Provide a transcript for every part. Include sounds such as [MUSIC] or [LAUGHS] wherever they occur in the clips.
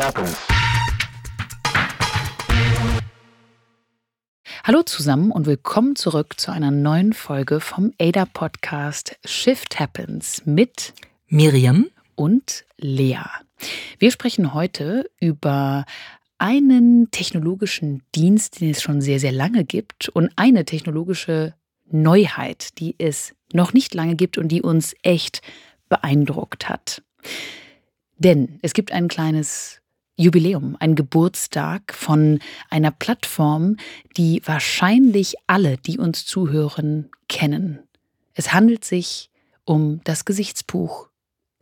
happens. Hallo zusammen und willkommen zurück zu einer neuen Folge vom ADA Podcast Shift Happens mit Miriam und Lea. Wir sprechen heute über einen technologischen Dienst, den es schon sehr, sehr lange gibt und eine technologische Neuheit, die es noch nicht lange gibt und die uns echt beeindruckt hat. Denn es gibt ein kleines Jubiläum, ein Geburtstag von einer Plattform, die wahrscheinlich alle, die uns zuhören, kennen. Es handelt sich um das Gesichtsbuch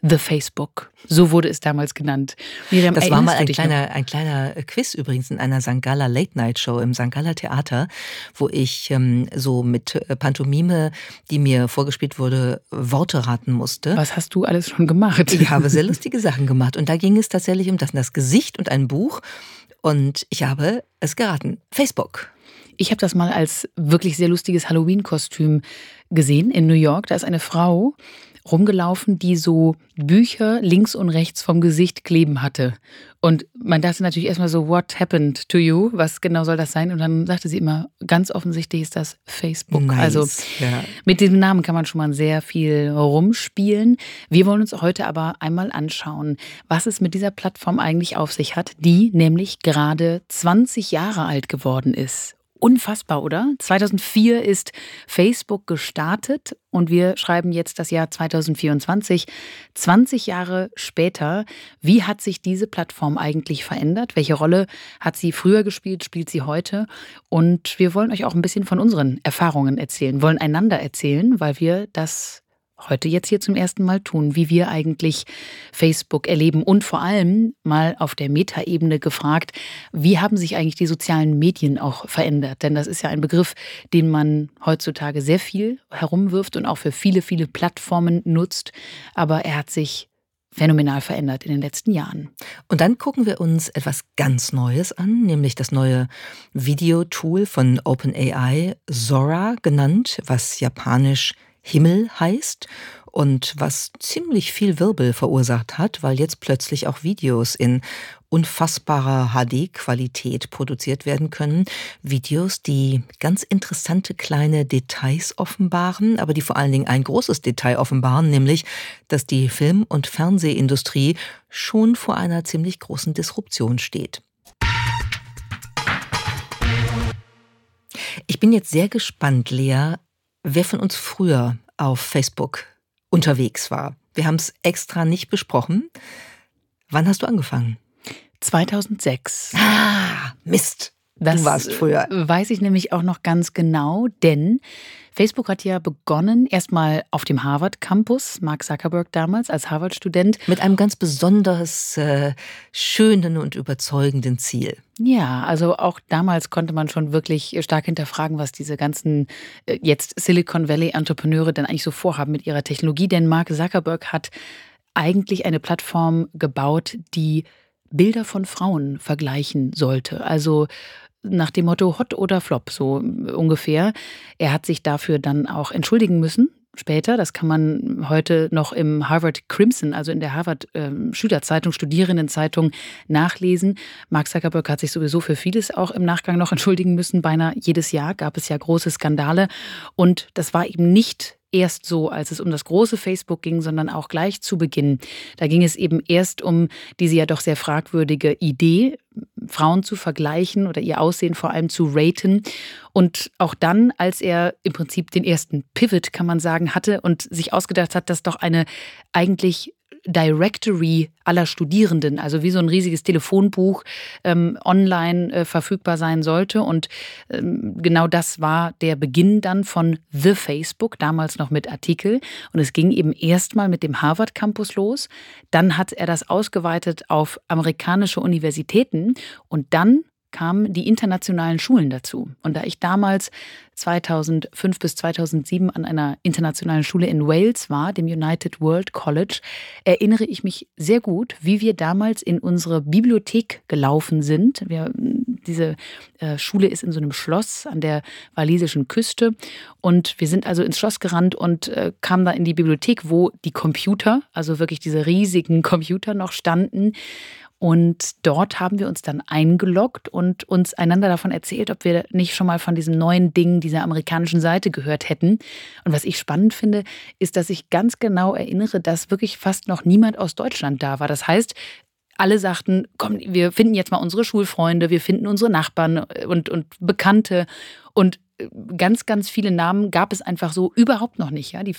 The Facebook. So wurde es damals genannt. Miriam, das war mal ein kleiner, ein kleiner Quiz übrigens in einer St. Gala Late Night Show im St. Gala Theater, wo ich ähm, so mit äh, Pantomime, die mir vorgespielt wurde, Worte raten musste. Was hast du alles schon gemacht? Ich habe sehr [LAUGHS] lustige Sachen gemacht. Und da ging es tatsächlich um das, das Gesicht und ein Buch. Und ich habe es geraten. Facebook. Ich habe das mal als wirklich sehr lustiges Halloween-Kostüm gesehen in New York. Da ist eine Frau, rumgelaufen, die so Bücher links und rechts vom Gesicht kleben hatte. Und man dachte natürlich erstmal so, what happened to you? Was genau soll das sein? Und dann sagte sie immer, ganz offensichtlich ist das Facebook. Nice. Also ja. mit diesem Namen kann man schon mal sehr viel rumspielen. Wir wollen uns heute aber einmal anschauen, was es mit dieser Plattform eigentlich auf sich hat, die nämlich gerade 20 Jahre alt geworden ist. Unfassbar, oder? 2004 ist Facebook gestartet und wir schreiben jetzt das Jahr 2024. 20 Jahre später, wie hat sich diese Plattform eigentlich verändert? Welche Rolle hat sie früher gespielt, spielt sie heute? Und wir wollen euch auch ein bisschen von unseren Erfahrungen erzählen, wollen einander erzählen, weil wir das heute jetzt hier zum ersten Mal tun, wie wir eigentlich Facebook erleben und vor allem mal auf der Metaebene gefragt, wie haben sich eigentlich die sozialen Medien auch verändert? Denn das ist ja ein Begriff, den man heutzutage sehr viel herumwirft und auch für viele, viele Plattformen nutzt, aber er hat sich phänomenal verändert in den letzten Jahren. Und dann gucken wir uns etwas ganz Neues an, nämlich das neue Videotool von OpenAI, Zora genannt, was japanisch Himmel heißt und was ziemlich viel Wirbel verursacht hat, weil jetzt plötzlich auch Videos in unfassbarer HD-Qualität produziert werden können. Videos, die ganz interessante kleine Details offenbaren, aber die vor allen Dingen ein großes Detail offenbaren, nämlich, dass die Film- und Fernsehindustrie schon vor einer ziemlich großen Disruption steht. Ich bin jetzt sehr gespannt, Lea, wer von uns früher auf Facebook unterwegs war. Wir haben es extra nicht besprochen. Wann hast du angefangen? 2006. Ah, Mist. Das du warst früher. Weiß ich nämlich auch noch ganz genau, denn Facebook hat ja begonnen, erstmal auf dem Harvard Campus, Mark Zuckerberg damals als Harvard-Student. Mit einem ganz besonders äh, schönen und überzeugenden Ziel. Ja, also auch damals konnte man schon wirklich stark hinterfragen, was diese ganzen äh, jetzt Silicon Valley-Entrepreneure denn eigentlich so vorhaben mit ihrer Technologie. Denn Mark Zuckerberg hat eigentlich eine Plattform gebaut, die Bilder von Frauen vergleichen sollte. Also nach dem Motto Hot oder Flop, so ungefähr. Er hat sich dafür dann auch entschuldigen müssen. Später, das kann man heute noch im Harvard Crimson, also in der Harvard ähm, Schülerzeitung, Studierendenzeitung nachlesen. Mark Zuckerberg hat sich sowieso für vieles auch im Nachgang noch [LAUGHS] entschuldigen müssen. Beinahe jedes Jahr gab es ja große Skandale. Und das war eben nicht erst so, als es um das große Facebook ging, sondern auch gleich zu Beginn. Da ging es eben erst um diese ja doch sehr fragwürdige Idee, Frauen zu vergleichen oder ihr Aussehen vor allem zu raten. Und auch dann, als er im Prinzip den ersten Pivot, kann man sagen, hatte und sich ausgedacht hat, dass doch eine eigentlich Directory aller Studierenden, also wie so ein riesiges Telefonbuch ähm, online äh, verfügbar sein sollte. Und ähm, genau das war der Beginn dann von The Facebook, damals noch mit Artikel. Und es ging eben erstmal mit dem Harvard Campus los. Dann hat er das ausgeweitet auf amerikanische Universitäten und dann kamen die internationalen Schulen dazu. Und da ich damals 2005 bis 2007 an einer internationalen Schule in Wales war, dem United World College, erinnere ich mich sehr gut, wie wir damals in unsere Bibliothek gelaufen sind. Wir, diese äh, Schule ist in so einem Schloss an der walisischen Küste und wir sind also ins Schloss gerannt und äh, kamen da in die Bibliothek, wo die Computer, also wirklich diese riesigen Computer noch standen Und dort haben wir uns dann eingeloggt und uns einander davon erzählt, ob wir nicht schon mal von diesem neuen Ding dieser amerikanischen Seite gehört hätten. Und was ich spannend finde, ist, dass ich ganz genau erinnere, dass wirklich fast noch niemand aus Deutschland da war. Das heißt, alle sagten, komm, wir finden jetzt mal unsere Schulfreunde, wir finden unsere Nachbarn und, und Bekannte. Und ganz, ganz viele Namen gab es einfach so überhaupt noch nicht. Ja? Die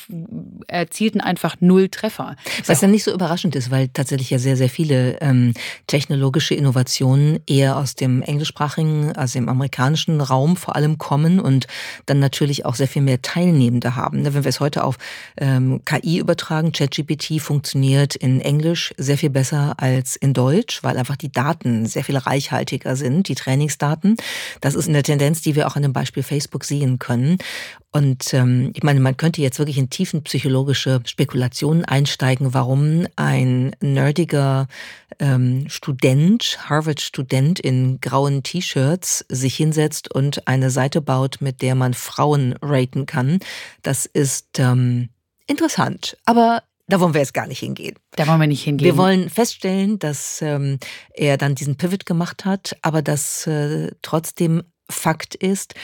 erzielten einfach null Treffer. Was ja nicht so überraschend ist, weil tatsächlich ja sehr, sehr viele ähm, technologische Innovationen eher aus dem englischsprachigen, also dem amerikanischen Raum vor allem kommen und dann natürlich auch sehr viel mehr Teilnehmende haben. Ne, wenn wir es heute auf ähm, KI übertragen, ChatGPT funktioniert in Englisch sehr viel besser als in Deutsch, weil einfach die Daten sehr viel reichhaltiger sind, die Trainingsdaten. Das ist eine Tendenz, die wir auch an dem Beispiel Facebook Facebook sehen können. Und ähm, ich meine, man könnte jetzt wirklich in tiefen psychologische Spekulationen einsteigen, warum ein nerdiger ähm, Student, Harvard-Student in grauen T-Shirts sich hinsetzt und eine Seite baut, mit der man Frauen raten kann. Das ist ähm, interessant. Aber da wollen wir jetzt gar nicht hingehen. Da wollen wir nicht hingehen. Wir wollen feststellen, dass ähm, er dann diesen Pivot gemacht hat, aber dass äh, trotzdem Fakt ist,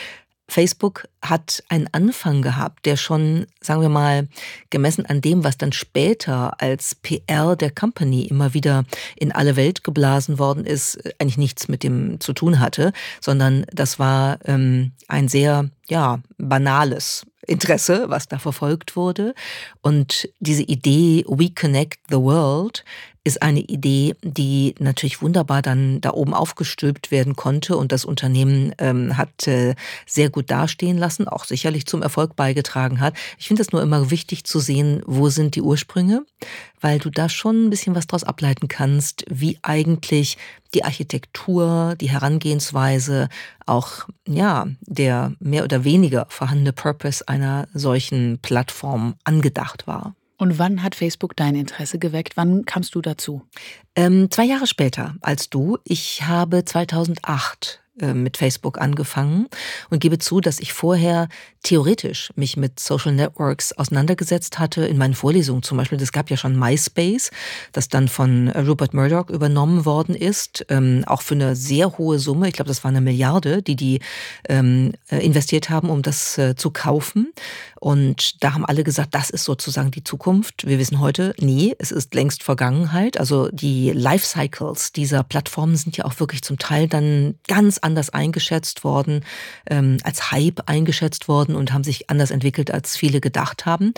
Facebook hat einen Anfang gehabt, der schon, sagen wir mal, gemessen an dem, was dann später als PR der Company immer wieder in alle Welt geblasen worden ist, eigentlich nichts mit dem zu tun hatte, sondern das war ähm, ein sehr, ja, banales Interesse, was da verfolgt wurde. Und diese Idee, we connect the world, ist eine Idee, die natürlich wunderbar dann da oben aufgestülpt werden konnte und das Unternehmen ähm, hat äh, sehr gut dastehen lassen, auch sicherlich zum Erfolg beigetragen hat. Ich finde es nur immer wichtig zu sehen, wo sind die Ursprünge, weil du da schon ein bisschen was daraus ableiten kannst, wie eigentlich die Architektur, die Herangehensweise, auch ja, der mehr oder weniger vorhandene Purpose einer solchen Plattform angedacht war. Und wann hat Facebook dein Interesse geweckt? Wann kamst du dazu? Ähm, zwei Jahre später als du. Ich habe 2008 äh, mit Facebook angefangen und gebe zu, dass ich vorher theoretisch mich mit Social Networks auseinandergesetzt hatte. In meinen Vorlesungen zum Beispiel, es gab ja schon MySpace, das dann von Rupert Murdoch übernommen worden ist, ähm, auch für eine sehr hohe Summe. Ich glaube, das war eine Milliarde, die die ähm, äh, investiert haben, um das äh, zu kaufen. Und da haben alle gesagt, das ist sozusagen die Zukunft. Wir wissen heute, nee, es ist längst Vergangenheit. Also die Lifecycles dieser Plattformen sind ja auch wirklich zum Teil dann ganz anders eingeschätzt worden, ähm, als Hype eingeschätzt worden und haben sich anders entwickelt, als viele gedacht haben.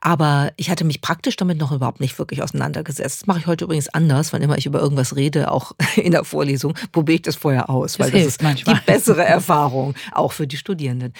Aber ich hatte mich praktisch damit noch überhaupt nicht wirklich auseinandergesetzt. Das mache ich heute übrigens anders, wann immer ich über irgendwas rede, auch [LAUGHS] in der Vorlesung, probiere ich das vorher aus, das weil das ist manchmal. die bessere [LAUGHS] Erfahrung, auch für die Studierenden.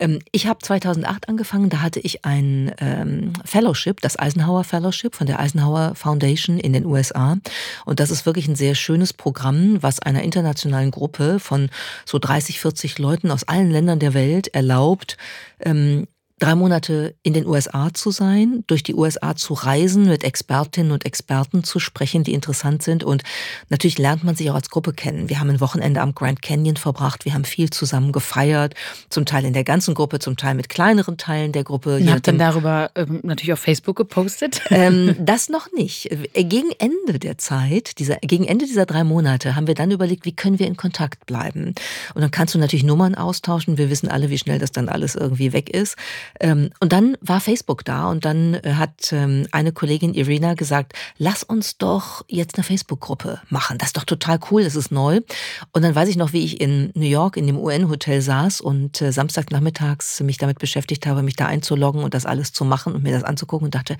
Ähm, ich habe 2008 angefangen, da hatte ich ein ähm, Fellowship, das Eisenhower Fellowship von der Eisenhower Foundation in den USA. Und das ist wirklich ein sehr schönes Programm, was einer internationalen Gruppe von so 30, 40 Leuten aus allen Ländern der Welt erlaubt, ähm, drei Monate in den USA zu sein, durch die USA zu reisen, mit Expertinnen und Experten zu sprechen, die interessant sind. Und natürlich lernt man sich auch als Gruppe kennen. Wir haben ein Wochenende am Grand Canyon verbracht, wir haben viel zusammen gefeiert, zum Teil in der ganzen Gruppe, zum Teil mit kleineren Teilen der Gruppe. Ihr habt dann darüber ähm, natürlich auf Facebook gepostet? Ähm, [LAUGHS] das noch nicht. Gegen Ende der Zeit, dieser, gegen Ende dieser drei Monate, haben wir dann überlegt, wie können wir in Kontakt bleiben. Und dann kannst du natürlich Nummern austauschen. Wir wissen alle, wie schnell das dann alles irgendwie weg ist. Ähm, und dann war Facebook da und dann äh, hat ähm, eine Kollegin Irina gesagt, lass uns doch jetzt eine Facebook-Gruppe machen. Das ist doch total cool, das ist neu. Und dann weiß ich noch, wie ich in New York in dem UN-Hotel saß und äh, Samstagnachmittags mich damit beschäftigt habe, mich da einzuloggen und das alles zu machen und mir das anzugucken und dachte,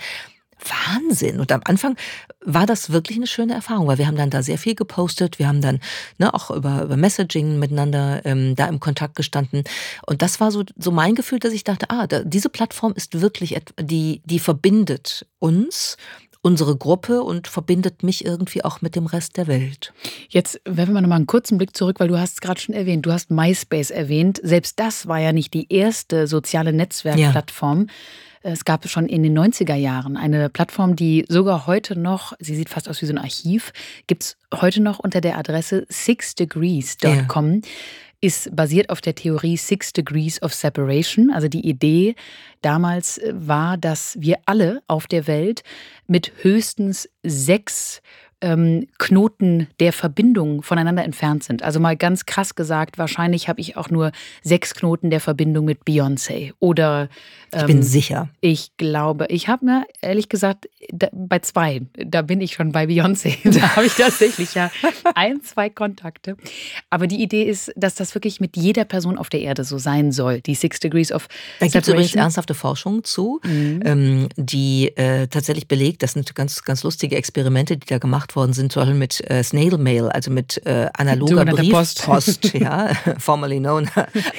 Wahnsinn. Und am Anfang war das wirklich eine schöne Erfahrung, weil wir haben dann da sehr viel gepostet, wir haben dann ne, auch über, über Messaging miteinander ähm, da im Kontakt gestanden. Und das war so, so mein Gefühl, dass ich dachte, ah, da, diese Plattform ist wirklich, die, die verbindet uns unsere Gruppe und verbindet mich irgendwie auch mit dem Rest der Welt. Jetzt werfen wir nochmal einen kurzen Blick zurück, weil du hast es gerade schon erwähnt. Du hast MySpace erwähnt. Selbst das war ja nicht die erste soziale Netzwerkplattform. Ja. Es gab schon in den 90er Jahren eine Plattform, die sogar heute noch, sie sieht fast aus wie so ein Archiv, gibt es heute noch unter der Adresse sixdegrees.com. Ja. Ist basiert auf der Theorie Six Degrees of Separation. Also die Idee damals war, dass wir alle auf der Welt mit höchstens sechs ähm, Knoten der Verbindung voneinander entfernt sind. Also mal ganz krass gesagt, wahrscheinlich habe ich auch nur sechs Knoten der Verbindung mit Beyoncé. Oder ähm, ich bin ähm, sicher. Ich glaube, ich habe mir ehrlich gesagt da, bei zwei, da bin ich schon bei Beyoncé. [LAUGHS] Da habe ich tatsächlich ja ein, zwei Kontakte. Aber die Idee ist, dass das wirklich mit jeder Person auf der Erde so sein soll. Die Six Degrees of Da gibt es übrigens ernsthafte Forschung zu, mhm. ähm, die äh, tatsächlich belegt, das sind ganz, ganz lustige Experimente, die da gemacht worden sind, zum Beispiel mit äh, Snail Mail, also mit äh, analoger Briefpost, Post, [LAUGHS] ja, formerly known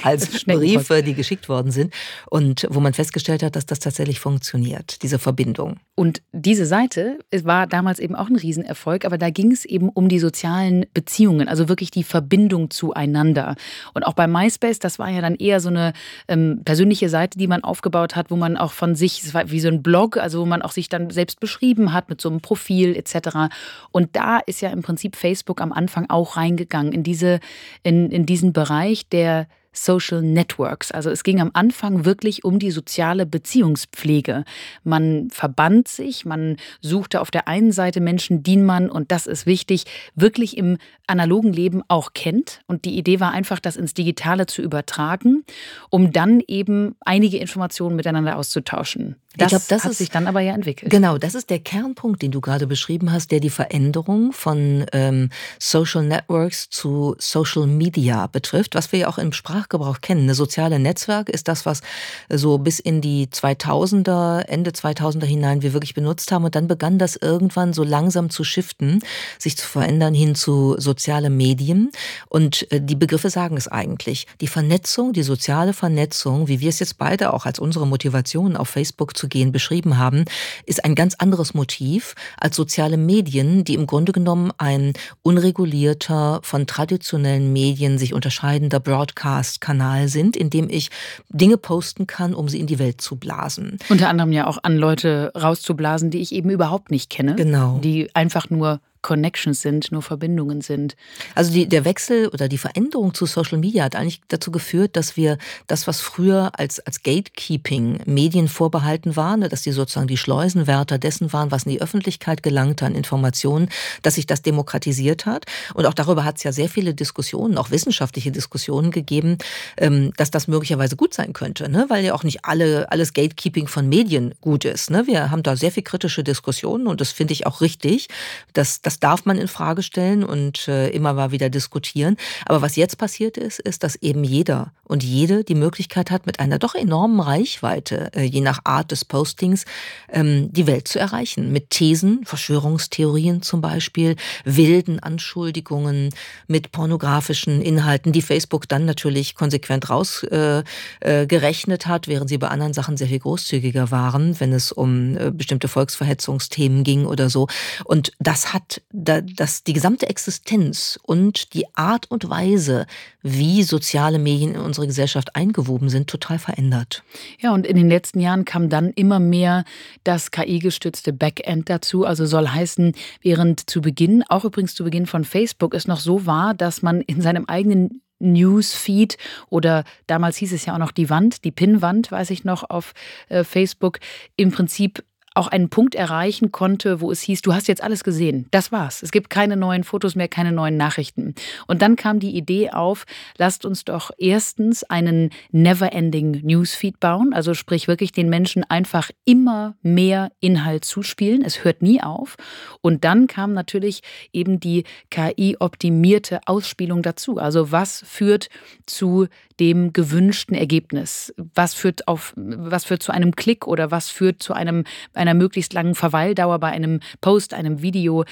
als Briefe, die geschickt worden sind und wo man festgestellt hat, dass das tatsächlich funktioniert, diese Verbindung. Und diese Seite war damals eben auch ein Riesenerfolg, aber da ging es eben um die sozialen Beziehungen, also wirklich die Verbindung zueinander. Und auch bei MySpace, das war ja dann eher so eine ähm, persönliche Seite, die man aufgebaut hat, wo man auch von sich, es war wie so ein Blog, also wo man auch sich dann selbst beschrieben hat mit so einem Profil etc. Und da ist ja im Prinzip Facebook am Anfang auch reingegangen in diese, in, in diesen Bereich der Social Networks. Also es ging am Anfang wirklich um die soziale Beziehungspflege. Man verband sich, man suchte auf der einen Seite Menschen, die man, und das ist wichtig, wirklich im analogen Leben auch kennt. Und die Idee war einfach, das ins Digitale zu übertragen, um dann eben einige Informationen miteinander auszutauschen. Das, glaub, das hat ist, sich dann aber ja entwickelt. Genau, das ist der Kernpunkt, den du gerade beschrieben hast, der die Veränderung von ähm, Social Networks zu Social Media betrifft, was wir ja auch im Sprachgebrauch kennen. Eine soziale Netzwerk ist das, was so bis in die 2000er, Ende 2000er hinein wir wirklich benutzt haben. Und dann begann das irgendwann so langsam zu shiften, sich zu verändern hin zu soziale Medien. Und äh, die Begriffe sagen es eigentlich. Die Vernetzung, die soziale Vernetzung, wie wir es jetzt beide auch als unsere Motivation auf Facebook zu umzugehen beschrieben haben, ist ein ganz anderes Motiv als soziale Medien, die im Grunde genommen ein unregulierter, von traditionellen Medien sich unterscheidender Broadcast-Kanal sind, in dem ich Dinge posten kann, um sie in die Welt zu blasen. Unter anderem ja auch an Leute rauszublasen, die ich eben überhaupt nicht kenne. Genau. Die einfach nur Connections sind, nur Verbindungen sind. Also die, der Wechsel oder die Veränderung zu Social Media hat eigentlich dazu geführt, dass wir das, was früher als, als Gatekeeping Medien vorbehalten war, ne, dass die sozusagen die Schleusenwärter dessen waren, was in die Öffentlichkeit gelangte an Informationen, dass sich das demokratisiert hat. Und auch darüber hat es ja sehr viele Diskussionen, auch wissenschaftliche Diskussionen gegeben, ähm, dass das möglicherweise gut sein könnte, ne? weil ja auch nicht alle, alles Gatekeeping von Medien gut ist. Ne? Wir haben da sehr viel kritische Diskussionen und das finde ich auch richtig, dass, dass das darf man in Frage stellen und äh, immer mal wieder diskutieren. Aber was jetzt passiert ist, ist, dass eben jeder und jede die Möglichkeit hat, mit einer doch enormen Reichweite, äh, je nach Art des Postings, ähm, die Welt zu erreichen. Mit Thesen, Verschwörungstheorien zum Beispiel, wilden Anschuldigungen, mit pornografischen Inhalten, die Facebook dann natürlich konsequent rausgerechnet äh, hat, während sie bei anderen Sachen sehr viel großzügiger waren, wenn es um bestimmte Volksverhetzungsthemen ging oder so. Und das hat dass die gesamte Existenz und die Art und Weise, wie soziale Medien in unsere Gesellschaft eingewoben sind, total verändert. Ja, und in den letzten Jahren kam dann immer mehr das KI-gestützte Backend dazu. Also soll heißen, während zu Beginn, auch übrigens zu Beginn von Facebook, es noch so war, dass man in seinem eigenen Newsfeed oder damals hieß es ja auch noch die Wand, die Pinnwand, weiß ich noch, auf äh, Facebook, im Prinzip auch einen Punkt erreichen konnte, wo es hieß, du hast jetzt alles gesehen. Das war's. Es gibt keine neuen Fotos mehr, keine neuen Nachrichten. Und dann kam die Idee auf, lasst uns doch erstens einen Never-Ending Newsfeed bauen, also sprich wirklich den Menschen einfach immer mehr Inhalt zuspielen. Es hört nie auf. Und dann kam natürlich eben die KI-optimierte Ausspielung dazu. Also was führt zu dem gewünschten Ergebnis? Was führt auf, was führt zu einem Klick oder was führt zu einem, einer möglichst langen Verweildauer bei einem Post, einem Video?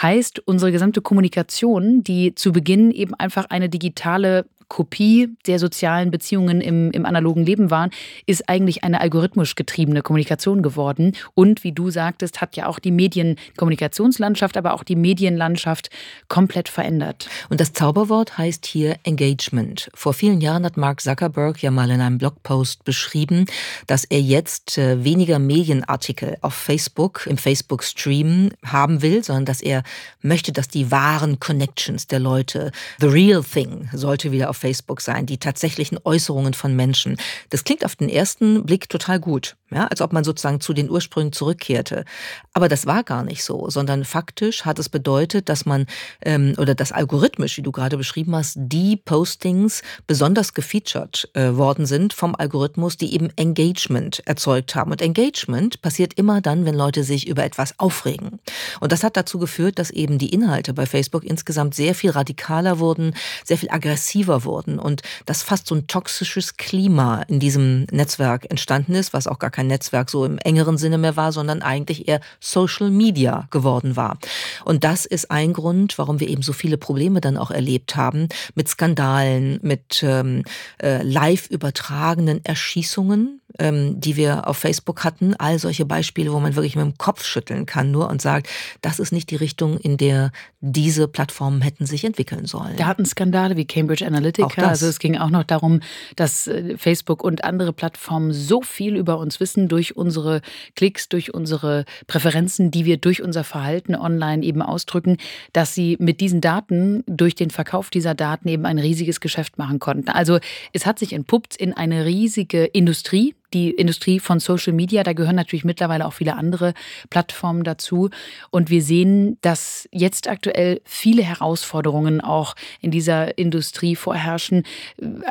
Heißt, unsere gesamte Kommunikation, die zu Beginn eben einfach eine digitale Kopie der sozialen Beziehungen im, im analogen Leben waren, ist eigentlich eine algorithmisch getriebene Kommunikation geworden. Und wie du sagtest, hat ja auch die Medienkommunikationslandschaft, aber auch die Medienlandschaft komplett verändert. Und das Zauberwort heißt hier Engagement. Vor vielen Jahren hat Mark Zuckerberg ja mal in einem Blogpost beschrieben, dass er jetzt äh, weniger Medienartikel auf Facebook, im Facebook-Stream haben will, sondern dass er möchte, dass die wahren Connections der Leute, the real thing, sollte wieder auf Facebook sein, die tatsächlichen Äußerungen von Menschen. Das klingt auf den ersten Blick total gut, ja, als ob man sozusagen zu den Ursprüngen zurückkehrte. Aber das war gar nicht so, sondern faktisch hat es bedeutet, dass man ähm, oder das algorithmisch, wie du gerade beschrieben hast, die Postings besonders gefeatured äh, worden sind vom Algorithmus, die eben Engagement erzeugt haben. Und Engagement passiert immer dann, wenn Leute sich über etwas aufregen. Und das hat dazu geführt, dass eben die Inhalte bei Facebook insgesamt sehr viel radikaler wurden, sehr viel aggressiver wurden und dass fast so ein toxisches Klima in diesem Netzwerk entstanden ist, was auch gar kein Netzwerk so im engeren Sinne mehr war, sondern eigentlich eher Social Media geworden war. Und das ist ein Grund, warum wir eben so viele Probleme dann auch erlebt haben mit Skandalen, mit ähm, äh, live übertragenen Erschießungen ähm, die wir auf Facebook hatten. All solche Beispiele, wo man wirklich mit dem Kopf schütteln kann nur und sagt, das ist nicht die Richtung, in der diese Plattformen hätten sich entwickeln sollen. Datenskandale wie Cambridge Analytica. Also es ging auch noch darum, dass äh, Facebook und andere Plattformen so viel über uns wissen durch unsere Klicks, durch unsere Präferenzen, die wir durch unser Verhalten online eben ausdrücken, dass sie mit diesen Daten, durch den Verkauf dieser Daten eben ein riesiges Geschäft machen konnten. Also es hat sich entpuppt in eine riesige Industrie, die Industrie von Social Media. Da gehören natürlich mittlerweile auch viele andere Plattformen dazu. Und wir sehen, dass jetzt aktuell viele Herausforderungen auch in dieser Industrie vorherrschen.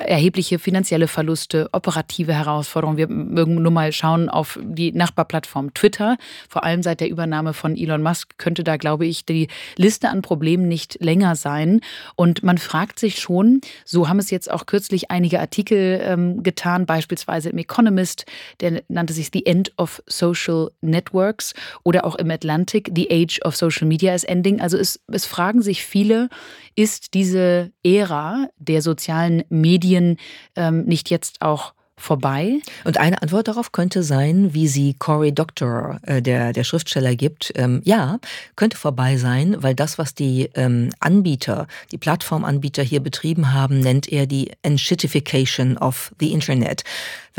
Erhebliche finanzielle Verluste, operative Herausforderungen. Wir mögen nur mal schauen auf die Nachbarplattform Twitter. Vor allem seit der Übernahme von Elon Musk könnte da, glaube ich, die Liste an Problemen nicht länger sein. Und man fragt sich schon, so haben es jetzt auch kürzlich einige Artikel ähm, getan, beispielsweise im Economist, Economist, der nannte sich The End of Social Networks oder auch im Atlantic The Age of Social Media is Ending. Also es, es fragen sich viele, ist diese Ära der sozialen Medien ähm, nicht jetzt auch vorbei? Und eine Antwort darauf könnte sein, wie sie Cory Doctorow, äh, der, der Schriftsteller, gibt. Ähm, ja, könnte vorbei sein, weil das, was die ähm, Anbieter, die Plattformanbieter hier betrieben haben, nennt er die Enshittification of the Internet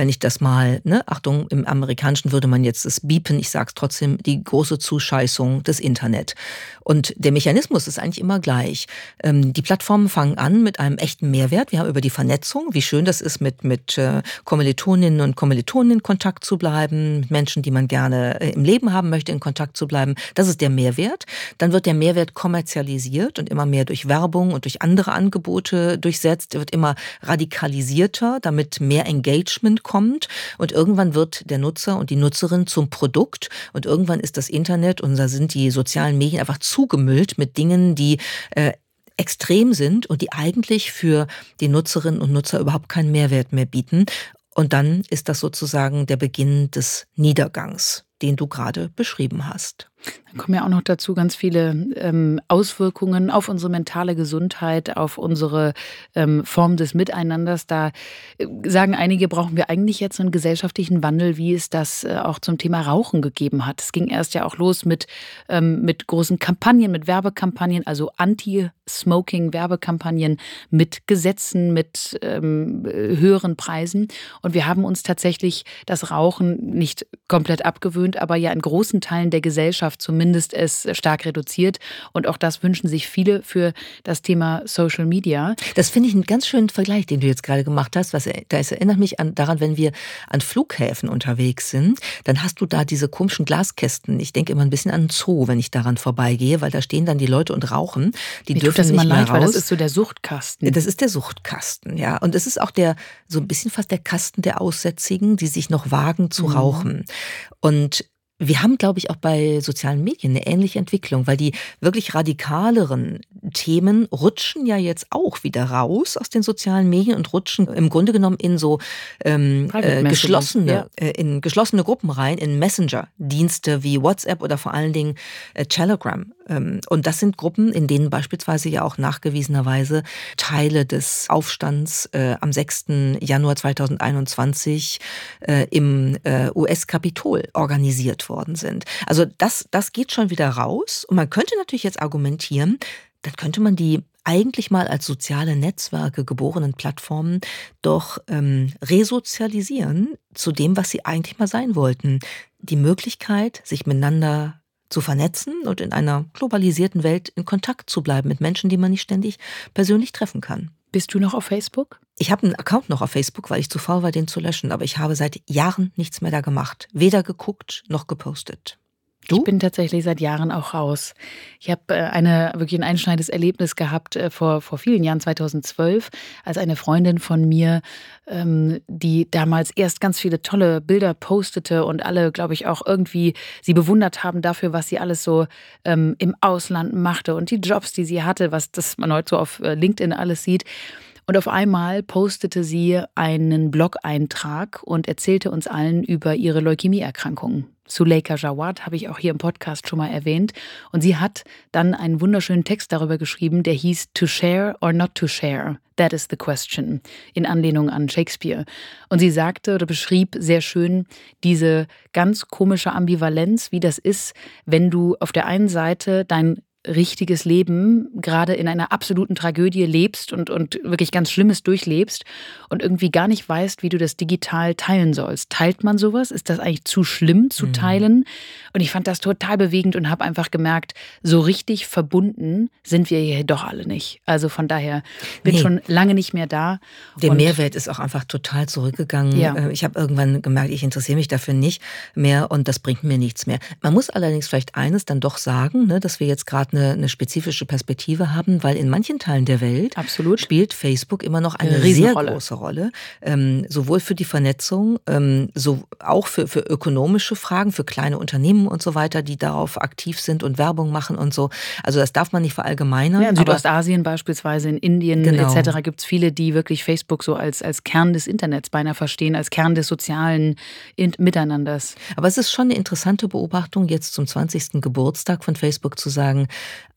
wenn ich das mal, ne, Achtung, im Amerikanischen würde man jetzt das Biepen, ich sag's trotzdem, die große Zuscheißung des Internet. Und der Mechanismus ist eigentlich immer gleich. Ähm, die Plattformen fangen an mit einem echten Mehrwert. Wir haben über die Vernetzung, wie schön das ist, mit, mit äh, Kommilitoninnen und Kommilitonen in Kontakt zu bleiben, mit Menschen, die man gerne äh, im Leben haben möchte, in Kontakt zu bleiben. Das ist der Mehrwert. Dann wird der Mehrwert kommerzialisiert und immer mehr durch Werbung und durch andere Angebote durchsetzt. Er wird immer radikalisierter, damit mehr Engagement kommt und irgendwann wird der Nutzer und die Nutzerin zum Produkt und irgendwann ist das Internet und da sind die sozialen Medien einfach zugemüllt mit Dingen, die äh, extrem sind und die eigentlich für die Nutzerinnen und Nutzer überhaupt keinen Mehrwert mehr bieten. Und dann ist das sozusagen der Beginn des Niedergangs, den du gerade beschrieben hast. Dann kommen ja auch noch dazu ganz viele ähm, Auswirkungen auf unsere mentale Gesundheit, auf unsere ähm, Form des Miteinanders. Da äh, sagen einige, brauchen wir eigentlich jetzt einen gesellschaftlichen Wandel, wie es das äh, auch zum Thema Rauchen gegeben hat. Es ging erst ja auch los mit, ähm, mit großen Kampagnen, mit Werbekampagnen, also Anti-Smoking-Werbekampagnen, mit Gesetzen, mit ähm, höheren Preisen. Und wir haben uns tatsächlich das Rauchen nicht komplett abgewöhnt, aber ja in großen Teilen der Gesellschaft Gesellschaft zumindest es stark reduziert. Und auch das wünschen sich viele für das Thema Social Media. Das finde ich einen ganz schönen Vergleich, den du jetzt gerade gemacht hast. Was, das erinnert mich an, daran, wenn wir an Flughäfen unterwegs sind, dann hast du da diese komischen Glaskästen. Ich denke immer ein bisschen an einen Zoo, wenn ich daran vorbeigehe, weil da stehen dann die Leute und rauchen. Die Mir dürfen das nicht immer mehr leid, raus. weil das ist so der Suchtkasten. Das ist der Suchtkasten, ja. Und es ist auch der, so ein bisschen fast der Kasten der Aussätzigen, die sich noch wagen zu Mhm. rauchen. Und wir haben, glaube ich, auch bei sozialen Medien eine ähnliche Entwicklung, weil die wirklich radikaleren Themen rutschen ja jetzt auch wieder raus aus den sozialen Medien und rutschen im Grunde genommen in so ähm, äh, geschlossene, ja. äh, in geschlossene Gruppen rein, in Messenger-Dienste wie WhatsApp oder vor allen Dingen äh, Telegram. Ähm, und das sind Gruppen, in denen beispielsweise ja auch nachgewiesenerweise Teile des Aufstands äh, am 6. Januar 2021 äh, im äh, US-Kapitol organisiert worden sind. Also das, das geht schon wieder raus. Und man könnte natürlich jetzt argumentieren, dann könnte man die eigentlich mal als soziale Netzwerke geborenen Plattformen doch ähm, resozialisieren zu dem, was sie eigentlich mal sein wollten. Die Möglichkeit, sich miteinander zu vernetzen und in einer globalisierten Welt in Kontakt zu bleiben mit Menschen, die man nicht ständig persönlich treffen kann. Bist du noch auf Facebook? Ich habe einen Account noch auf Facebook, weil ich zu faul war, den zu löschen. Aber ich habe seit Jahren nichts mehr da gemacht. Weder geguckt noch gepostet. Du? Ich bin tatsächlich seit Jahren auch raus. Ich habe äh, eine, wirklich ein einschneidendes Erlebnis gehabt äh, vor, vor vielen Jahren, 2012, als eine Freundin von mir, ähm, die damals erst ganz viele tolle Bilder postete und alle, glaube ich, auch irgendwie sie bewundert haben dafür, was sie alles so ähm, im Ausland machte und die Jobs, die sie hatte, was das man heute so auf äh, LinkedIn alles sieht. Und auf einmal postete sie einen Blog-Eintrag und erzählte uns allen über ihre Leukämieerkrankung. Suleika Jawad habe ich auch hier im Podcast schon mal erwähnt. Und sie hat dann einen wunderschönen Text darüber geschrieben, der hieß To Share or Not to Share. That is the question. In Anlehnung an Shakespeare. Und sie sagte oder beschrieb sehr schön diese ganz komische Ambivalenz, wie das ist, wenn du auf der einen Seite dein richtiges Leben gerade in einer absoluten Tragödie lebst und, und wirklich ganz Schlimmes durchlebst und irgendwie gar nicht weißt, wie du das digital teilen sollst. Teilt man sowas? Ist das eigentlich zu schlimm zu mhm. teilen? Und ich fand das total bewegend und habe einfach gemerkt, so richtig verbunden sind wir hier doch alle nicht. Also von daher bin nee. schon lange nicht mehr da. Der Mehrwert ist auch einfach total zurückgegangen. Ja. Äh, ich habe irgendwann gemerkt, ich interessiere mich dafür nicht mehr und das bringt mir nichts mehr. Man muss allerdings vielleicht eines dann doch sagen, ne, dass wir jetzt gerade eine, eine spezifische Perspektive haben, weil in manchen Teilen der Welt Absolut. spielt Facebook immer noch eine, eine sehr große Rolle, ähm, sowohl für die Vernetzung, ähm, so auch für, für ökonomische Fragen, für kleine Unternehmen und so weiter, die darauf aktiv sind und Werbung machen und so. Also das darf man nicht verallgemeinern. Ja, in Südostasien beispielsweise, in Indien genau. etc. gibt es viele, die wirklich Facebook so als, als Kern des Internets beinahe verstehen, als Kern des sozialen Miteinanders. Aber es ist schon eine interessante Beobachtung, jetzt zum 20. Geburtstag von Facebook zu sagen,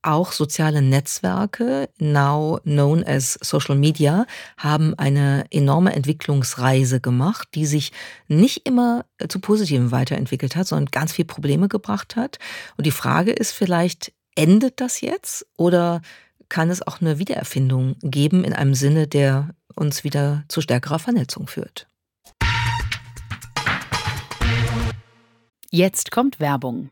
auch soziale Netzwerke, now known as Social Media, haben eine enorme Entwicklungsreise gemacht, die sich nicht immer zu Positiven weiterentwickelt hat, sondern ganz viel Probleme gebracht hat. Und die Frage ist vielleicht, endet das jetzt oder kann es auch eine Wiedererfindung geben in einem Sinne, der uns wieder zu stärkerer Vernetzung führt? Jetzt kommt Werbung.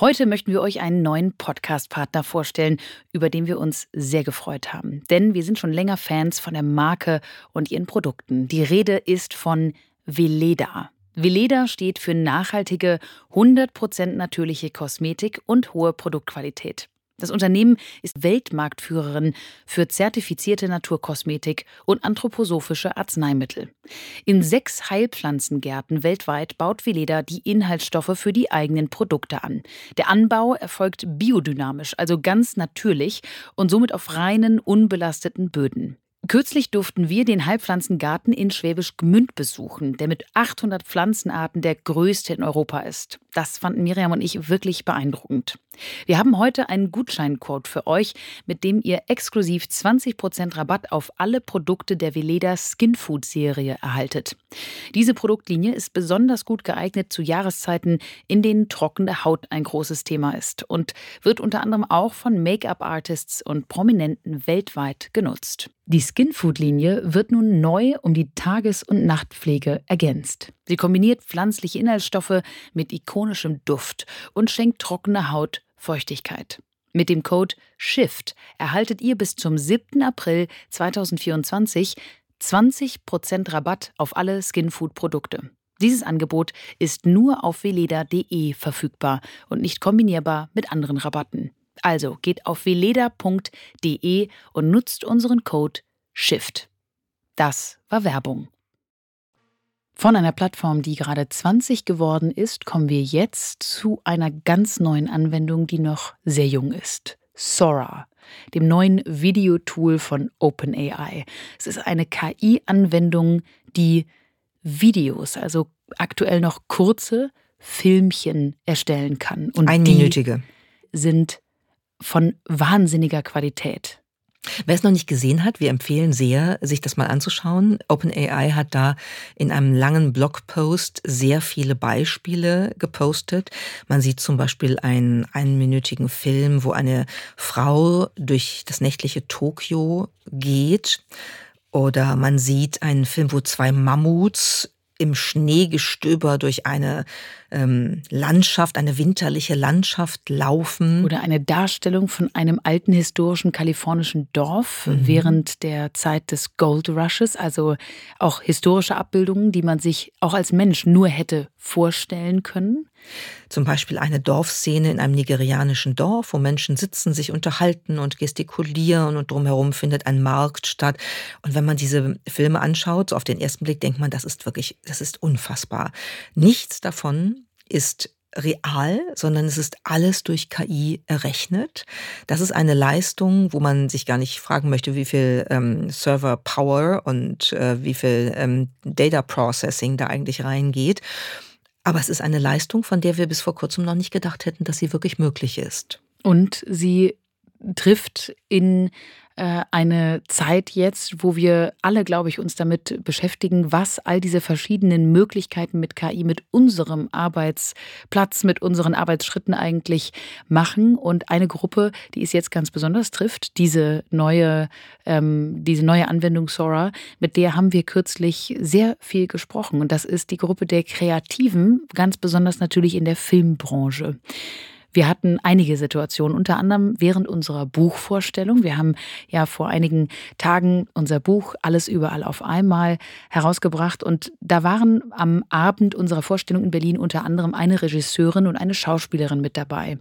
Heute möchten wir euch einen neuen Podcast-Partner vorstellen, über den wir uns sehr gefreut haben. Denn wir sind schon länger Fans von der Marke und ihren Produkten. Die Rede ist von Veleda. Veleda steht für nachhaltige, 100% natürliche Kosmetik und hohe Produktqualität. Das Unternehmen ist Weltmarktführerin für zertifizierte Naturkosmetik und anthroposophische Arzneimittel. In sechs Heilpflanzengärten weltweit baut Veleda die Inhaltsstoffe für die eigenen Produkte an. Der Anbau erfolgt biodynamisch, also ganz natürlich und somit auf reinen, unbelasteten Böden. Kürzlich durften wir den Heilpflanzengarten in Schwäbisch Gmünd besuchen, der mit 800 Pflanzenarten der größte in Europa ist. Das fanden Miriam und ich wirklich beeindruckend. Wir haben heute einen Gutscheincode für euch, mit dem ihr exklusiv 20% Rabatt auf alle Produkte der Veleda Skinfood Serie erhaltet. Diese Produktlinie ist besonders gut geeignet zu Jahreszeiten, in denen trockene Haut ein großes Thema ist und wird unter anderem auch von Make-up-Artists und Prominenten weltweit genutzt. Die Skinfood-Linie wird nun neu um die Tages- und Nachtpflege ergänzt. Sie kombiniert pflanzliche Inhaltsstoffe mit ikonischem Duft und schenkt trockene Haut Feuchtigkeit. Mit dem Code SHIFT erhaltet ihr bis zum 7. April 2024 20% Rabatt auf alle Skinfood-Produkte. Dieses Angebot ist nur auf veleda.de verfügbar und nicht kombinierbar mit anderen Rabatten. Also geht auf veleda.de und nutzt unseren Code SHIFT. Das war Werbung. Von einer Plattform, die gerade 20 geworden ist, kommen wir jetzt zu einer ganz neuen Anwendung, die noch sehr jung ist. Sora, dem neuen Videotool von OpenAI. Es ist eine KI-Anwendung, die Videos, also aktuell noch kurze Filmchen erstellen kann. Und Einminütige. sind von wahnsinniger Qualität. Wer es noch nicht gesehen hat, wir empfehlen sehr, sich das mal anzuschauen. OpenAI hat da in einem langen Blogpost sehr viele Beispiele gepostet. Man sieht zum Beispiel einen einminütigen Film, wo eine Frau durch das nächtliche Tokio geht. Oder man sieht einen Film, wo zwei Mammuts im Schneegestöber durch eine ähm, Landschaft, eine winterliche Landschaft laufen. Oder eine Darstellung von einem alten historischen kalifornischen Dorf mhm. während der Zeit des Gold Rushes, also auch historische Abbildungen, die man sich auch als Mensch nur hätte vorstellen können. Zum Beispiel eine Dorfszene in einem nigerianischen Dorf, wo Menschen sitzen, sich unterhalten und gestikulieren und drumherum findet ein Markt statt. Und wenn man diese Filme anschaut, so auf den ersten Blick denkt man, das ist wirklich, das ist unfassbar. Nichts davon ist real, sondern es ist alles durch KI errechnet. Das ist eine Leistung, wo man sich gar nicht fragen möchte, wie viel ähm, Server Power und äh, wie viel ähm, Data Processing da eigentlich reingeht. Aber es ist eine Leistung, von der wir bis vor kurzem noch nicht gedacht hätten, dass sie wirklich möglich ist. Und sie trifft in eine Zeit jetzt, wo wir alle, glaube ich, uns damit beschäftigen, was all diese verschiedenen Möglichkeiten mit KI, mit unserem Arbeitsplatz, mit unseren Arbeitsschritten eigentlich machen. Und eine Gruppe, die es jetzt ganz besonders trifft, diese neue, ähm, diese neue Anwendung Sora, mit der haben wir kürzlich sehr viel gesprochen. Und das ist die Gruppe der Kreativen, ganz besonders natürlich in der Filmbranche. Wir hatten einige Situationen, unter anderem während unserer Buchvorstellung. Wir haben ja vor einigen Tagen unser Buch Alles überall auf einmal herausgebracht und da waren am Abend unserer Vorstellung in Berlin unter anderem eine Regisseurin und eine Schauspielerin mit dabei.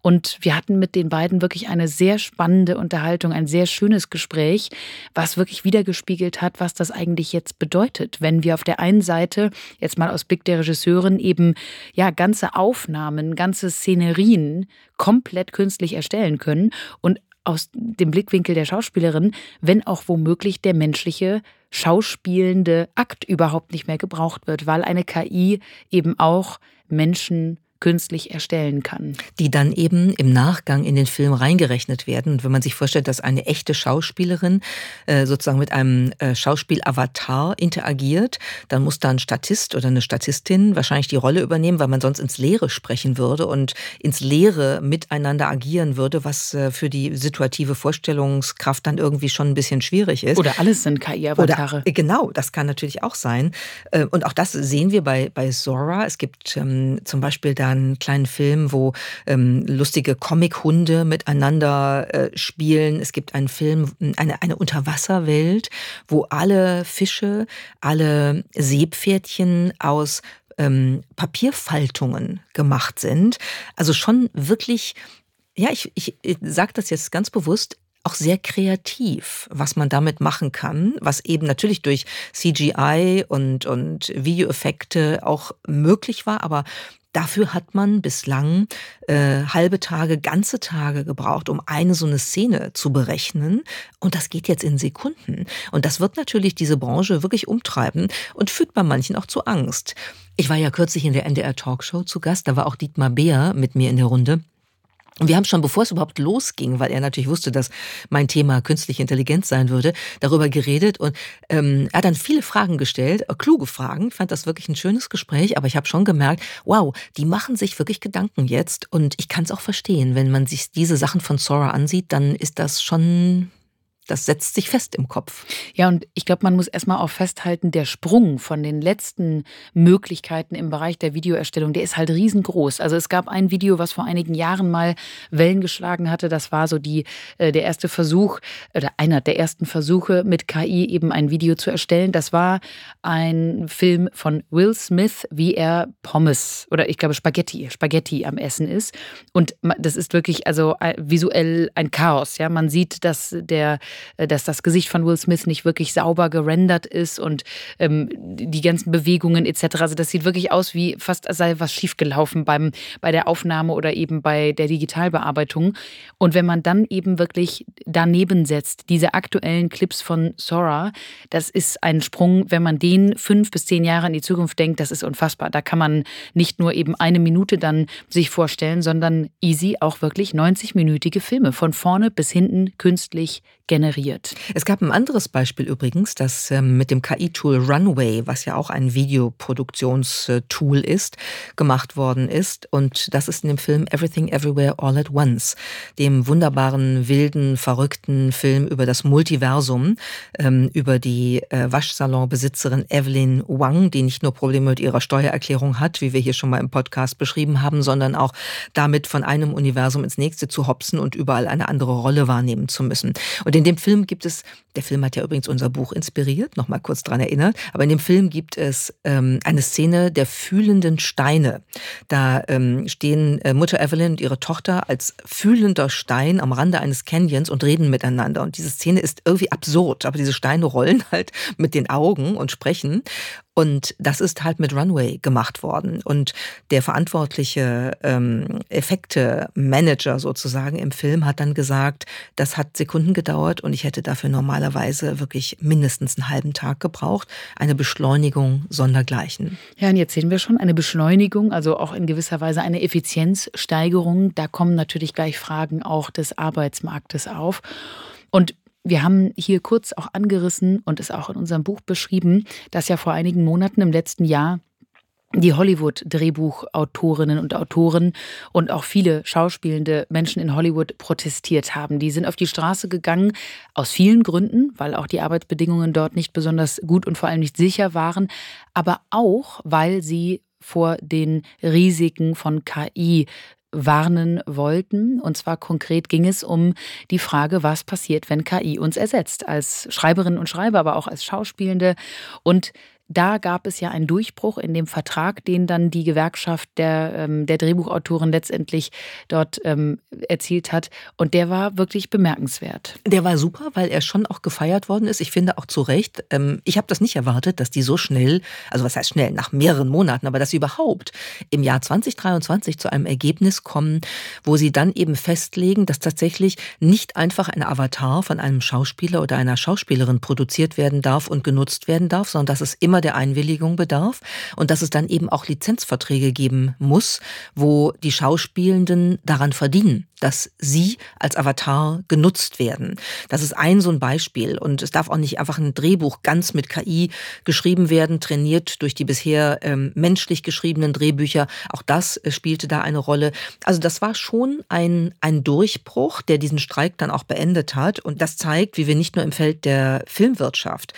Und wir hatten mit den beiden wirklich eine sehr spannende Unterhaltung, ein sehr schönes Gespräch, was wirklich wiedergespiegelt hat, was das eigentlich jetzt bedeutet, wenn wir auf der einen Seite jetzt mal aus Blick der Regisseurin eben ja ganze Aufnahmen, ganze Szenerien Szenografien komplett künstlich erstellen können und aus dem Blickwinkel der Schauspielerin, wenn auch womöglich der menschliche schauspielende Akt überhaupt nicht mehr gebraucht wird, weil eine KI eben auch Menschen künstlich erstellen kann. Die dann eben im Nachgang in den Film reingerechnet werden. Und wenn man sich vorstellt, dass eine echte Schauspielerin äh, sozusagen mit einem äh, Schauspielavatar interagiert, dann muss da ein Statist oder eine Statistin wahrscheinlich die Rolle übernehmen, weil man sonst ins Leere sprechen würde und ins Leere miteinander agieren würde, was äh, für die situative Vorstellungskraft dann irgendwie schon ein bisschen schwierig ist. Oder alles sind KI-Avatare. Genau, das kann natürlich auch sein. Äh, und auch das sehen wir bei, bei Zora. Es gibt ähm, zum Beispiel da einen kleinen Film, wo ähm, lustige Comic-Hunde miteinander äh, spielen. Es gibt einen Film, eine, eine Unterwasserwelt, wo alle Fische, alle Seepferdchen aus ähm, Papierfaltungen gemacht sind. Also schon wirklich ja, ich, ich, ich sage das jetzt ganz bewusst, auch sehr kreativ, was man damit machen kann, was eben natürlich durch CGI und, und Videoeffekte auch möglich war, aber Dafür hat man bislang äh, halbe Tage, ganze Tage gebraucht, um eine so eine Szene zu berechnen. Und das geht jetzt in Sekunden. Und das wird natürlich diese Branche wirklich umtreiben und führt bei manchen auch zu Angst. Ich war ja kürzlich in der NDR Talkshow zu Gast, da war auch Dietmar Beer mit mir in der Runde. Und wir haben schon, bevor es überhaupt losging, weil er natürlich wusste, dass mein Thema künstliche Intelligenz sein würde, darüber geredet. Und ähm, er hat dann viele Fragen gestellt, äh, kluge Fragen. Ich fand das wirklich ein schönes Gespräch, aber ich habe schon gemerkt, wow, die machen sich wirklich Gedanken jetzt. Und ich kann es auch verstehen, wenn man sich diese Sachen von Sora ansieht, dann ist das schon das setzt sich fest im Kopf. Ja, und ich glaube, man muss erstmal auch festhalten, der Sprung von den letzten Möglichkeiten im Bereich der Videoerstellung, der ist halt riesengroß. Also es gab ein Video, was vor einigen Jahren mal Wellen geschlagen hatte. Das war so die, äh, der erste Versuch oder einer der ersten Versuche mit KI eben ein Video zu erstellen. Das war ein Film von Will Smith, wie er Pommes oder ich glaube Spaghetti, Spaghetti am Essen ist. Und das ist wirklich also äh, visuell ein Chaos. Ja, man sieht, dass der dass das Gesicht von Will Smith nicht wirklich sauber gerendert ist und ähm, die ganzen Bewegungen etc. Also das sieht wirklich aus wie fast sei was schiefgelaufen beim, bei der Aufnahme oder eben bei der Digitalbearbeitung. Und wenn man dann eben wirklich daneben setzt, diese aktuellen Clips von Sora, das ist ein Sprung, wenn man den fünf bis zehn Jahre in die Zukunft denkt, das ist unfassbar. Da kann man nicht nur eben eine Minute dann sich vorstellen, sondern easy auch wirklich 90-minütige Filme von vorne bis hinten künstlich generieren generiert. Es gab ein anderes Beispiel übrigens, das ähm, mit dem KI-Tool Runway, was ja auch ein Videoproduktionstool ist, gemacht worden ist. Und das ist in dem Film Everything Everywhere All at Once, dem wunderbaren, wilden, verrückten Film über das Multiversum, ähm, über die äh, Waschsalonbesitzerin Evelyn Wang, die nicht nur Probleme mit ihrer Steuererklärung hat, wie wir hier schon mal im Podcast beschrieben haben, sondern auch damit von einem Universum ins nächste zu hopsen und überall eine andere Rolle wahrnehmen zu müssen. Und in dem Film gibt es, der Film hat ja übrigens unser Buch inspiriert, nochmal kurz dran erinnert, aber in dem Film gibt es ähm, eine Szene der fühlenden Steine. Da ähm, stehen äh, Mutter Evelyn und ihre Tochter als fühlender Stein am Rande eines Canyons und reden miteinander. Und diese Szene ist irgendwie absurd, aber diese Steine rollen halt mit den Augen und sprechen. Und das ist halt mit Runway gemacht worden. Und der verantwortliche ähm, Effekte-Manager sozusagen im Film hat dann gesagt, das hat Sekunden gedauert und ich hätte dafür normalerweise wirklich mindestens einen halben Tag gebraucht. Eine Beschleunigung sondergleichen. Ja, und jetzt sehen wir schon eine Beschleunigung, also auch in gewisser Weise eine Effizienzsteigerung. Da kommen natürlich gleich Fragen auch des Arbeitsmarktes auf. Und wir haben hier kurz auch angerissen und es auch in unserem Buch beschrieben, dass ja vor einigen Monaten im letzten Jahr die Hollywood-Drehbuchautorinnen und Autoren und auch viele schauspielende Menschen in Hollywood protestiert haben. Die sind auf die Straße gegangen, aus vielen Gründen, weil auch die Arbeitsbedingungen dort nicht besonders gut und vor allem nicht sicher waren, aber auch, weil sie vor den Risiken von KI warnen wollten. Und zwar konkret ging es um die Frage, was passiert, wenn KI uns ersetzt, als Schreiberinnen und Schreiber, aber auch als Schauspielende. Und da gab es ja einen Durchbruch in dem Vertrag, den dann die Gewerkschaft der, ähm, der Drehbuchautoren letztendlich dort ähm, erzielt hat. Und der war wirklich bemerkenswert. Der war super, weil er schon auch gefeiert worden ist. Ich finde auch zu Recht. Ähm, ich habe das nicht erwartet, dass die so schnell, also was heißt schnell, nach mehreren Monaten, aber dass sie überhaupt im Jahr 2023 zu einem Ergebnis kommen, wo sie dann eben festlegen, dass tatsächlich nicht einfach ein Avatar von einem Schauspieler oder einer Schauspielerin produziert werden darf und genutzt werden darf, sondern dass es immer der Einwilligung bedarf und dass es dann eben auch Lizenzverträge geben muss, wo die Schauspielenden daran verdienen, dass sie als Avatar genutzt werden. Das ist ein so ein Beispiel und es darf auch nicht einfach ein Drehbuch ganz mit KI geschrieben werden, trainiert durch die bisher ähm, menschlich geschriebenen Drehbücher. Auch das äh, spielte da eine Rolle. Also das war schon ein, ein Durchbruch, der diesen Streik dann auch beendet hat und das zeigt, wie wir nicht nur im Feld der Filmwirtschaft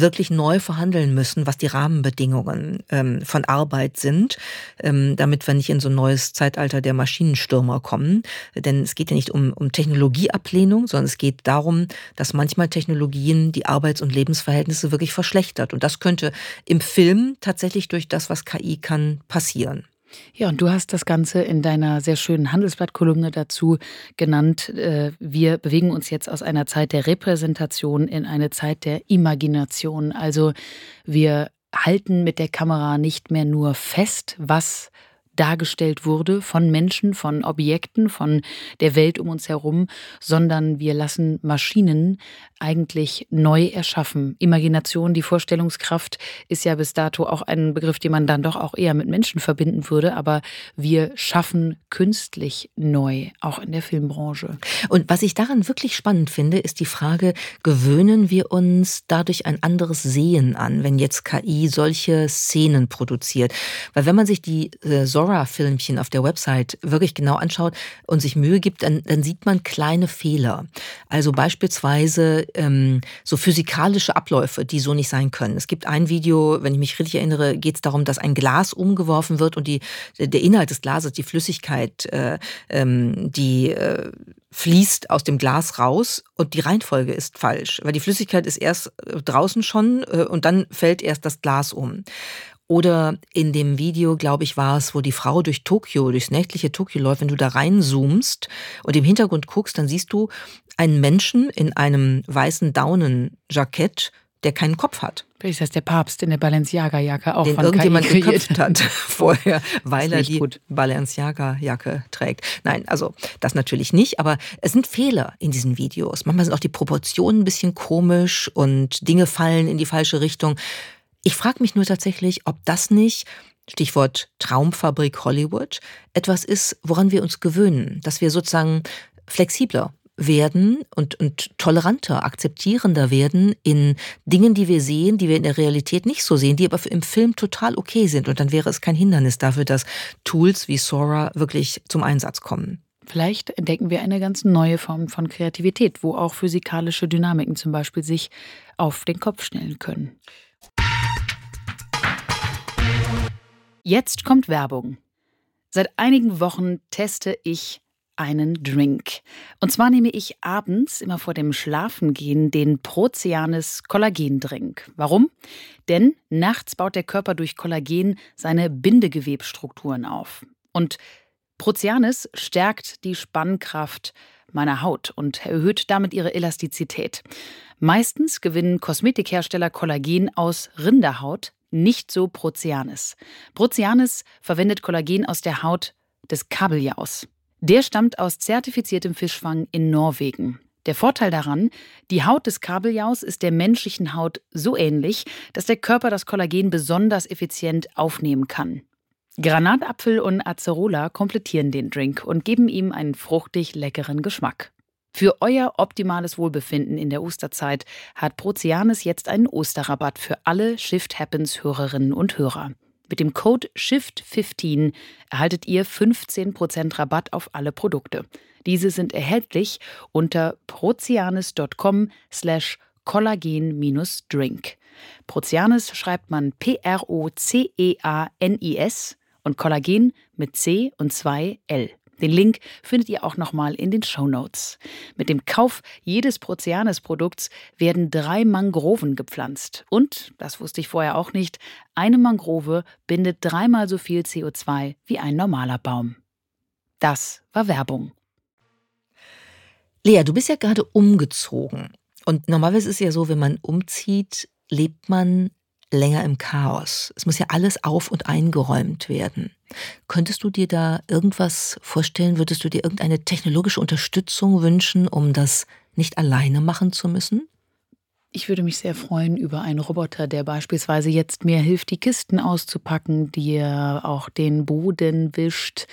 wirklich neu verhandeln müssen, was die Rahmenbedingungen ähm, von Arbeit sind, ähm, damit wir nicht in so ein neues Zeitalter der Maschinenstürmer kommen. Denn es geht ja nicht um, um Technologieablehnung, sondern es geht darum, dass manchmal Technologien die Arbeits- und Lebensverhältnisse wirklich verschlechtert. Und das könnte im Film tatsächlich durch das, was KI kann, passieren. Ja, und du hast das Ganze in deiner sehr schönen Handelsblattkolumne dazu genannt. Äh, wir bewegen uns jetzt aus einer Zeit der Repräsentation in eine Zeit der Imagination. Also wir halten mit der Kamera nicht mehr nur fest, was dargestellt wurde von Menschen, von Objekten, von der Welt um uns herum, sondern wir lassen Maschinen eigentlich neu erschaffen. Imagination, die Vorstellungskraft ist ja bis dato auch ein Begriff, den man dann doch auch eher mit Menschen verbinden würde, aber wir schaffen künstlich neu, auch in der Filmbranche. Und was ich daran wirklich spannend finde, ist die Frage, gewöhnen wir uns dadurch ein anderes Sehen an, wenn jetzt KI solche Szenen produziert? Weil wenn man sich die äh, Zora-Filmchen auf der Website wirklich genau anschaut und sich Mühe gibt, dann, dann sieht man kleine Fehler. Also beispielsweise ähm, so physikalische Abläufe, die so nicht sein können. Es gibt ein Video, wenn ich mich richtig erinnere, geht es darum, dass ein Glas umgeworfen wird und die, der Inhalt des Glases, die Flüssigkeit, äh, ähm, die äh, fließt aus dem Glas raus und die Reihenfolge ist falsch, weil die Flüssigkeit ist erst äh, draußen schon äh, und dann fällt erst das Glas um. Oder in dem Video, glaube ich, war es, wo die Frau durch Tokio, durchs nächtliche Tokio läuft, wenn du da reinzoomst und im Hintergrund guckst, dann siehst du einen Menschen in einem weißen Daunenjackett, der keinen Kopf hat. Vielleicht ist das der Papst in der Balenciaga-Jacke auch Den von irgendjemand KI geköpft hat [LAUGHS] vorher, weil er die Balenciaga-Jacke trägt. Nein, also das natürlich nicht, aber es sind Fehler in diesen Videos. Manchmal sind auch die Proportionen ein bisschen komisch und Dinge fallen in die falsche Richtung. Ich frage mich nur tatsächlich, ob das nicht Stichwort Traumfabrik Hollywood, etwas ist, woran wir uns gewöhnen, dass wir sozusagen flexibler werden und, und toleranter, akzeptierender werden in Dingen, die wir sehen, die wir in der Realität nicht so sehen, die aber im Film total okay sind. Und dann wäre es kein Hindernis dafür, dass Tools wie Sora wirklich zum Einsatz kommen. Vielleicht entdecken wir eine ganz neue Form von Kreativität, wo auch physikalische Dynamiken zum Beispiel sich auf den Kopf stellen können. Jetzt kommt Werbung. Seit einigen Wochen teste ich einen Drink. Und zwar nehme ich abends immer vor dem Schlafengehen den Proceanis Kollagendrink. Warum? Denn nachts baut der Körper durch Kollagen seine Bindegewebstrukturen auf. Und Proceanis stärkt die Spannkraft meiner Haut und erhöht damit ihre Elastizität. Meistens gewinnen Kosmetikhersteller Kollagen aus Rinderhaut, nicht so Proceanis. Proceanis verwendet Kollagen aus der Haut des Kabeljaus. Der stammt aus zertifiziertem Fischfang in Norwegen. Der Vorteil daran, die Haut des Kabeljaus ist der menschlichen Haut so ähnlich, dass der Körper das Kollagen besonders effizient aufnehmen kann. Granatapfel und Acerola komplettieren den Drink und geben ihm einen fruchtig leckeren Geschmack. Für euer optimales Wohlbefinden in der Osterzeit hat Proceanis jetzt einen Osterrabatt für alle Shift Happens Hörerinnen und Hörer. Mit dem Code SHIFT15 erhaltet ihr 15% Rabatt auf alle Produkte. Diese sind erhältlich unter proceanis.com slash kollagen-drink. Proceanis schreibt man P-R-O-C-E-A-N-I-S und Kollagen mit C und 2 L. Den Link findet ihr auch nochmal in den Show Notes. Mit dem Kauf jedes Proceanes-Produkts werden drei Mangroven gepflanzt. Und, das wusste ich vorher auch nicht, eine Mangrove bindet dreimal so viel CO2 wie ein normaler Baum. Das war Werbung. Lea, du bist ja gerade umgezogen. Und normalerweise ist es ja so, wenn man umzieht, lebt man länger im Chaos. Es muss ja alles auf und eingeräumt werden. Könntest du dir da irgendwas vorstellen? Würdest du dir irgendeine technologische Unterstützung wünschen, um das nicht alleine machen zu müssen? Ich würde mich sehr freuen über einen Roboter, der beispielsweise jetzt mir hilft, die Kisten auszupacken, die auch den Boden wischt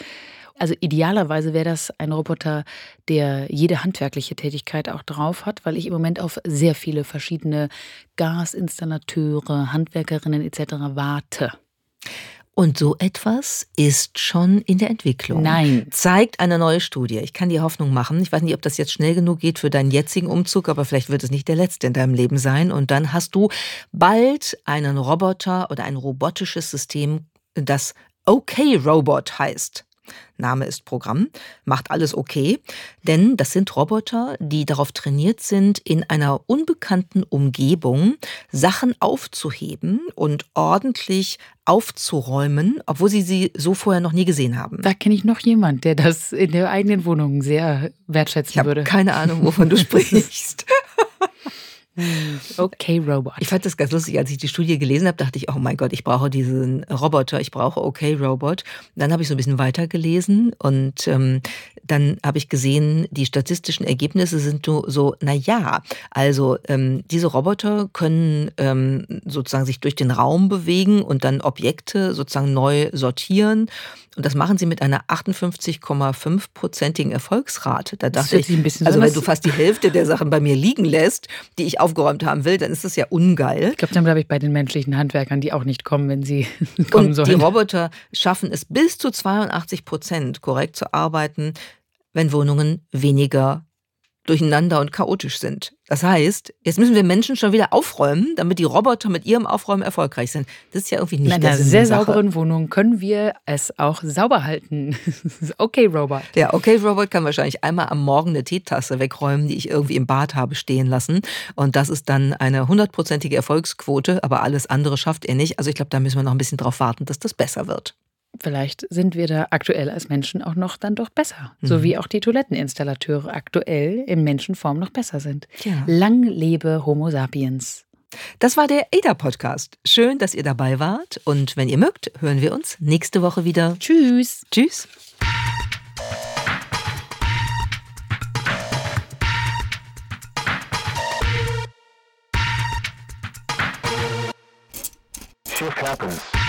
also idealerweise wäre das ein Roboter, der jede handwerkliche Tätigkeit auch drauf hat, weil ich im Moment auf sehr viele verschiedene Gasinstallateure, Handwerkerinnen etc. warte. Und so etwas ist schon in der Entwicklung. Nein. Zeigt eine neue Studie. Ich kann die Hoffnung machen. Ich weiß nicht, ob das jetzt schnell genug geht für deinen jetzigen Umzug, aber vielleicht wird es nicht der letzte in deinem Leben sein. Und dann hast du bald einen Roboter oder ein robotisches System, das OK Robot heißt. Name ist Programm, macht alles okay, denn das sind Roboter, die darauf trainiert sind, in einer unbekannten Umgebung Sachen aufzuheben und ordentlich aufzuräumen, obwohl sie sie so vorher noch nie gesehen haben. Da kenne ich noch jemand, der das in der eigenen Wohnung sehr wertschätzen ich würde. Keine Ahnung, wovon du [LAUGHS] sprichst. Okay, Robot. Ich fand das ganz lustig, als ich die Studie gelesen habe, dachte ich, oh mein Gott, ich brauche diesen Roboter, ich brauche Okay Robot. Dann habe ich so ein bisschen weitergelesen und ähm, dann habe ich gesehen, die statistischen Ergebnisse sind so, so na ja, also ähm, diese Roboter können ähm, sozusagen sich durch den Raum bewegen und dann Objekte sozusagen neu sortieren. Und das machen sie mit einer 58,5-prozentigen Erfolgsrate. Da dachte ich, also wenn du fast die Hälfte der Sachen bei mir liegen lässt, die ich aufgeräumt haben will, dann ist das ja ungeil. Ich glaube, dann bleibe ich bei den menschlichen Handwerkern, die auch nicht kommen, wenn sie [LAUGHS] kommen Und sollen. Die Roboter schaffen es bis zu 82 Prozent korrekt zu arbeiten, wenn Wohnungen weniger durcheinander und chaotisch sind. Das heißt, jetzt müssen wir Menschen schon wieder aufräumen, damit die Roboter mit ihrem Aufräumen erfolgreich sind. Das ist ja irgendwie nicht In einer sehr sauberen Wohnung können wir es auch sauber halten. [LAUGHS] okay, Robot. Ja, okay, Robot kann wahrscheinlich einmal am Morgen eine Teetasse wegräumen, die ich irgendwie im Bad habe stehen lassen. Und das ist dann eine hundertprozentige Erfolgsquote, aber alles andere schafft er nicht. Also ich glaube, da müssen wir noch ein bisschen drauf warten, dass das besser wird. Vielleicht sind wir da aktuell als Menschen auch noch dann doch besser. Mhm. So wie auch die Toiletteninstallateure aktuell in Menschenform noch besser sind. Ja. Lang lebe Homo sapiens. Das war der ADA-Podcast. Schön, dass ihr dabei wart. Und wenn ihr mögt, hören wir uns nächste Woche wieder. Tschüss. Tschüss. Shift happens.